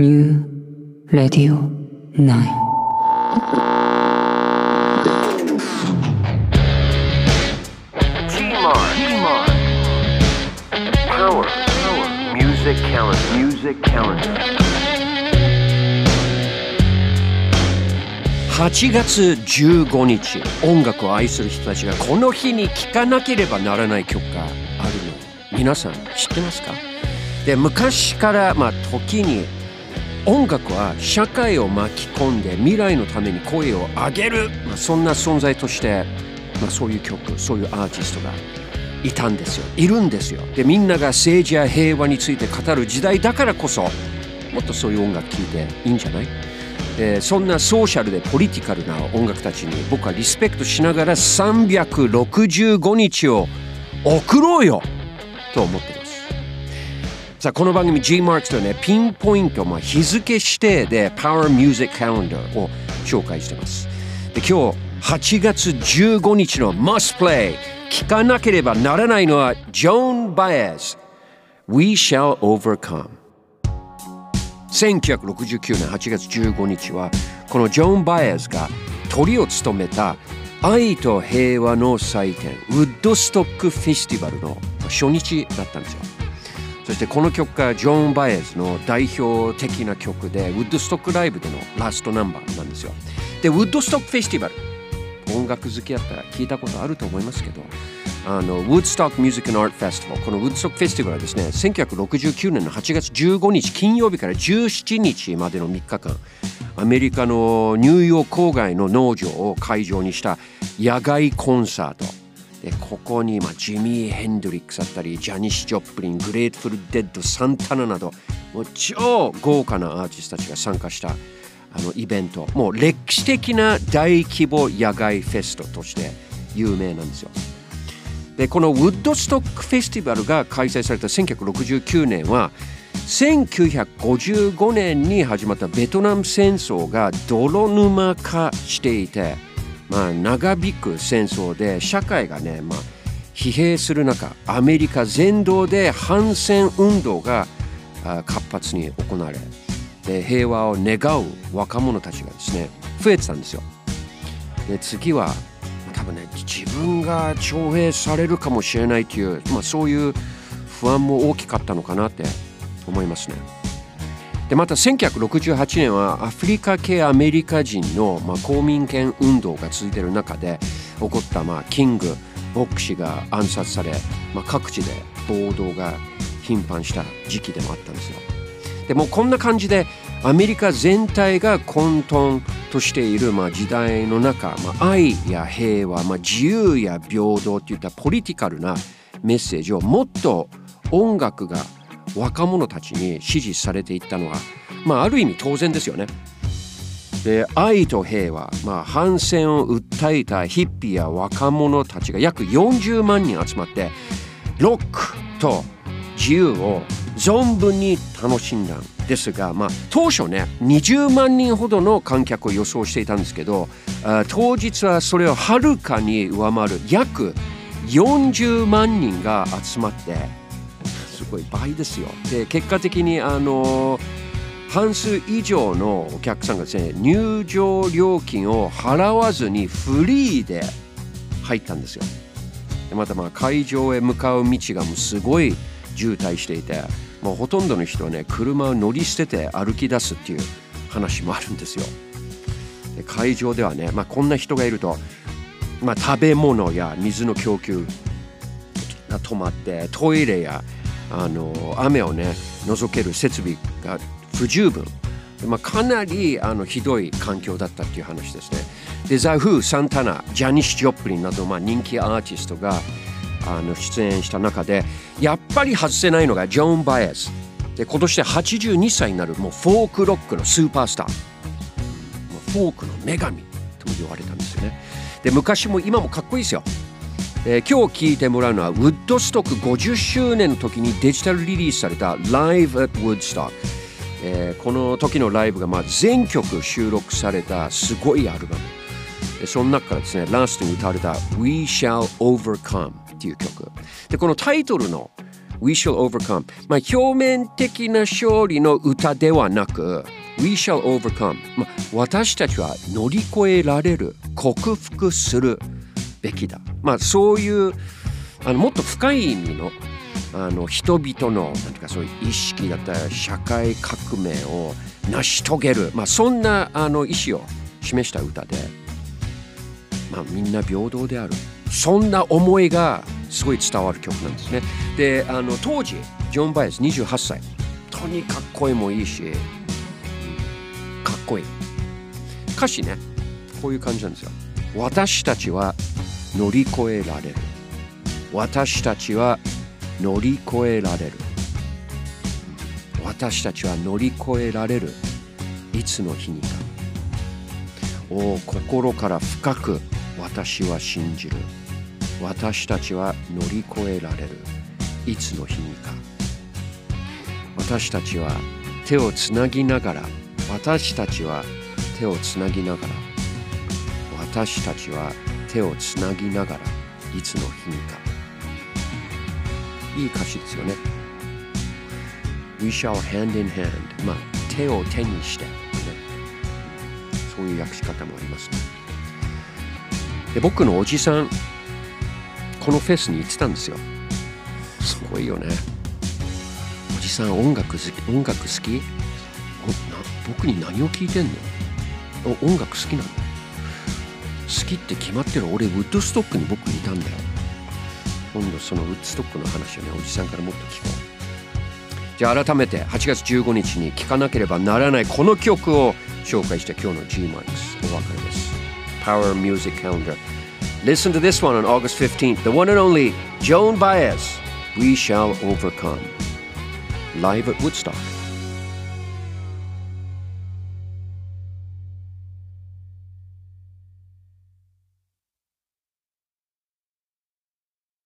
ニュー・レディオ・ナイン。8月15日音楽を愛する人たちがこの日に聴かなければならない曲があるの。皆さん知ってますか？で昔から、まあ、時に音楽は社会を巻き込んで未来のために声を上げる、まあ、そんな存在として、まあ、そういう曲そういうアーティストがいたんですよ。いるんですよ。でみんなが政治や平和について語る時代だからこそもっとそういう音楽聴いていいんじゃない？そんなソーシャルでポリティカルな音楽たちに僕はリスペクトしながら365日を送ろうよ。と思ってますさあこの番組 G マークスとねピンポイント、まあ、日付指定で Power Music Calendar を紹介してます。で今日8月15日の Must Play 聞かなければならないのはジョン・バエズ We Shall Overcome 1969年8月15日はこのジョン・バエズがトリを務めた愛と平和の祭典ウッドストックフェスティバルの初日だったんですよ。そしてこの曲がジョン・バイエズの代表的な曲でウッドストックライブでのラストナンバーなんですよ。でウッドストックフェスティバル音楽好きだったら聞いたことあると思いますけどあのウッドストック・ミュージック・アート・フェスティバルこのウッドストック・フェスティバルはですね1969年の8月15日金曜日から17日までの3日間アメリカのニューヨーク郊外の農場を会場にした野外コンサート。でここに、まあ、ジミー・ヘンドリックスだったりジャニシ・ジョップリングレートフル・デッドサンタナなどもう超豪華なアーティストたちが参加したあのイベント。もう歴史的な大規模野外フェストとして有名なんですよ。でこのウッドストックフェスティバルが開催された1969年は1955年に始まったベトナム戦争が泥沼化していて、まあ、長引く戦争で社会がね、まあ、疲弊する中アメリカ全土で反戦運動が活発に行われで平和を願う若者たちがですね増えてたんですよ。で次は多分ね自分が徴兵されるかもしれないという、まあ、そういう不安も大きかったのかなって思いますね。でまた1968年はアフリカ系アメリカ人の、まあ、公民権運動が続いている中で起こった、まあ、キング牧師が暗殺され、まあ、各地で暴動が頻繁した時期でもあったんですよ。でもこんな感じでアメリカ全体が混沌としている、まあ、時代の中、まあ、愛や平和、まあ、自由や平等といったポリティカルなメッセージをもっと音楽が若者たちに支持されていったのは、まあ、ある意味当然ですよね。で愛と平和、まあ、反戦を訴えたヒッピーや若者たちが約40万人集まってロックと自由を存分に楽しんだんですが、まあ、当初ね20万人ほどの観客を予想していたんですけど当日はそれをはるかに上回る約40万人が集まってすごい倍ですよ。で結果的にあの半数以上のお客さんがですね入場料金を払わずにフリーで入ったんですよ。でまたまあ会場へ向かう道がもうすごい渋滞していてもうほとんどの人はね車を乗り捨てて歩き出すっていう話もあるんですよ。で会場ではね、まあ、こんな人がいると、まあ、食べ物や水の供給が止まってトイレやあの雨をね除ける設備が不十分、まあ、かなりあのひどい環境だったっていう話ですね。でザ・フー、サンタナ、ジャニッシ・ジョプリンなど、まあ、人気アーティストがあの出演した中でやっぱり外せないのがジョン・バイエズで今年で82歳になるもうフォークロックのスーパースター。フォークの女神とも言われたんですよね。で昔も今もかっこいいですよ。えー今日聞いてもらうのはウッドストック50周年の時にデジタルリリースされた Live at Woodstock、えーこの時のライブがまあ全曲収録されたすごいアルバム。その中からですねラストに歌われた We Shall Overcome っていう曲。でこのタイトルの We shall overcome まあ表面的な勝利の歌ではなく We shall overcome まあ私たちは乗り越えられる克服する。べきだ。まあそういうあのもっと深い意味のあの人々のなんていうかそういう意識だったり社会革命を成し遂げる、まあ、そんなあの意思を示した歌で、まあ、みんな平等である。そんな思いがすごい伝わる曲なんですね。であの当時ジョン・バイス28歳とにかく声もいいしかっこいい。歌詞ねこういう感じなんですよ。私たちは乗り越えられる。私たちは乗り越えられる。私たちは乗り越えられる。いつの日にか。お心から深く私は信じる。私たちは乗り越えられる。いつの日にか。私たちは手をつなぎながら。私たちは手をつなぎながら。私たちは手をつなぎながらいつの日にか。いい歌詞ですよね。We shall hand in hand まあ手を手にして、ね、そういう訳し方もありますね。で僕のおじさんこのフェスに行ってたんですよ。すごいよね。おじさん音楽好き音楽好き？僕に何を聞いてんの？音楽好きなの？好きって決まってる俺ウッドストックに僕いたんだよ今度そのウッドストックの話をねおじさんからもっと聞こうじゃあ改めて8月15日に聴かなければならないこの曲を紹介して今日の G マックスお別れです Power Music Calendar Listen to this one on August 15th the one and only Joan Baez We Shall Overcome live at Woodstock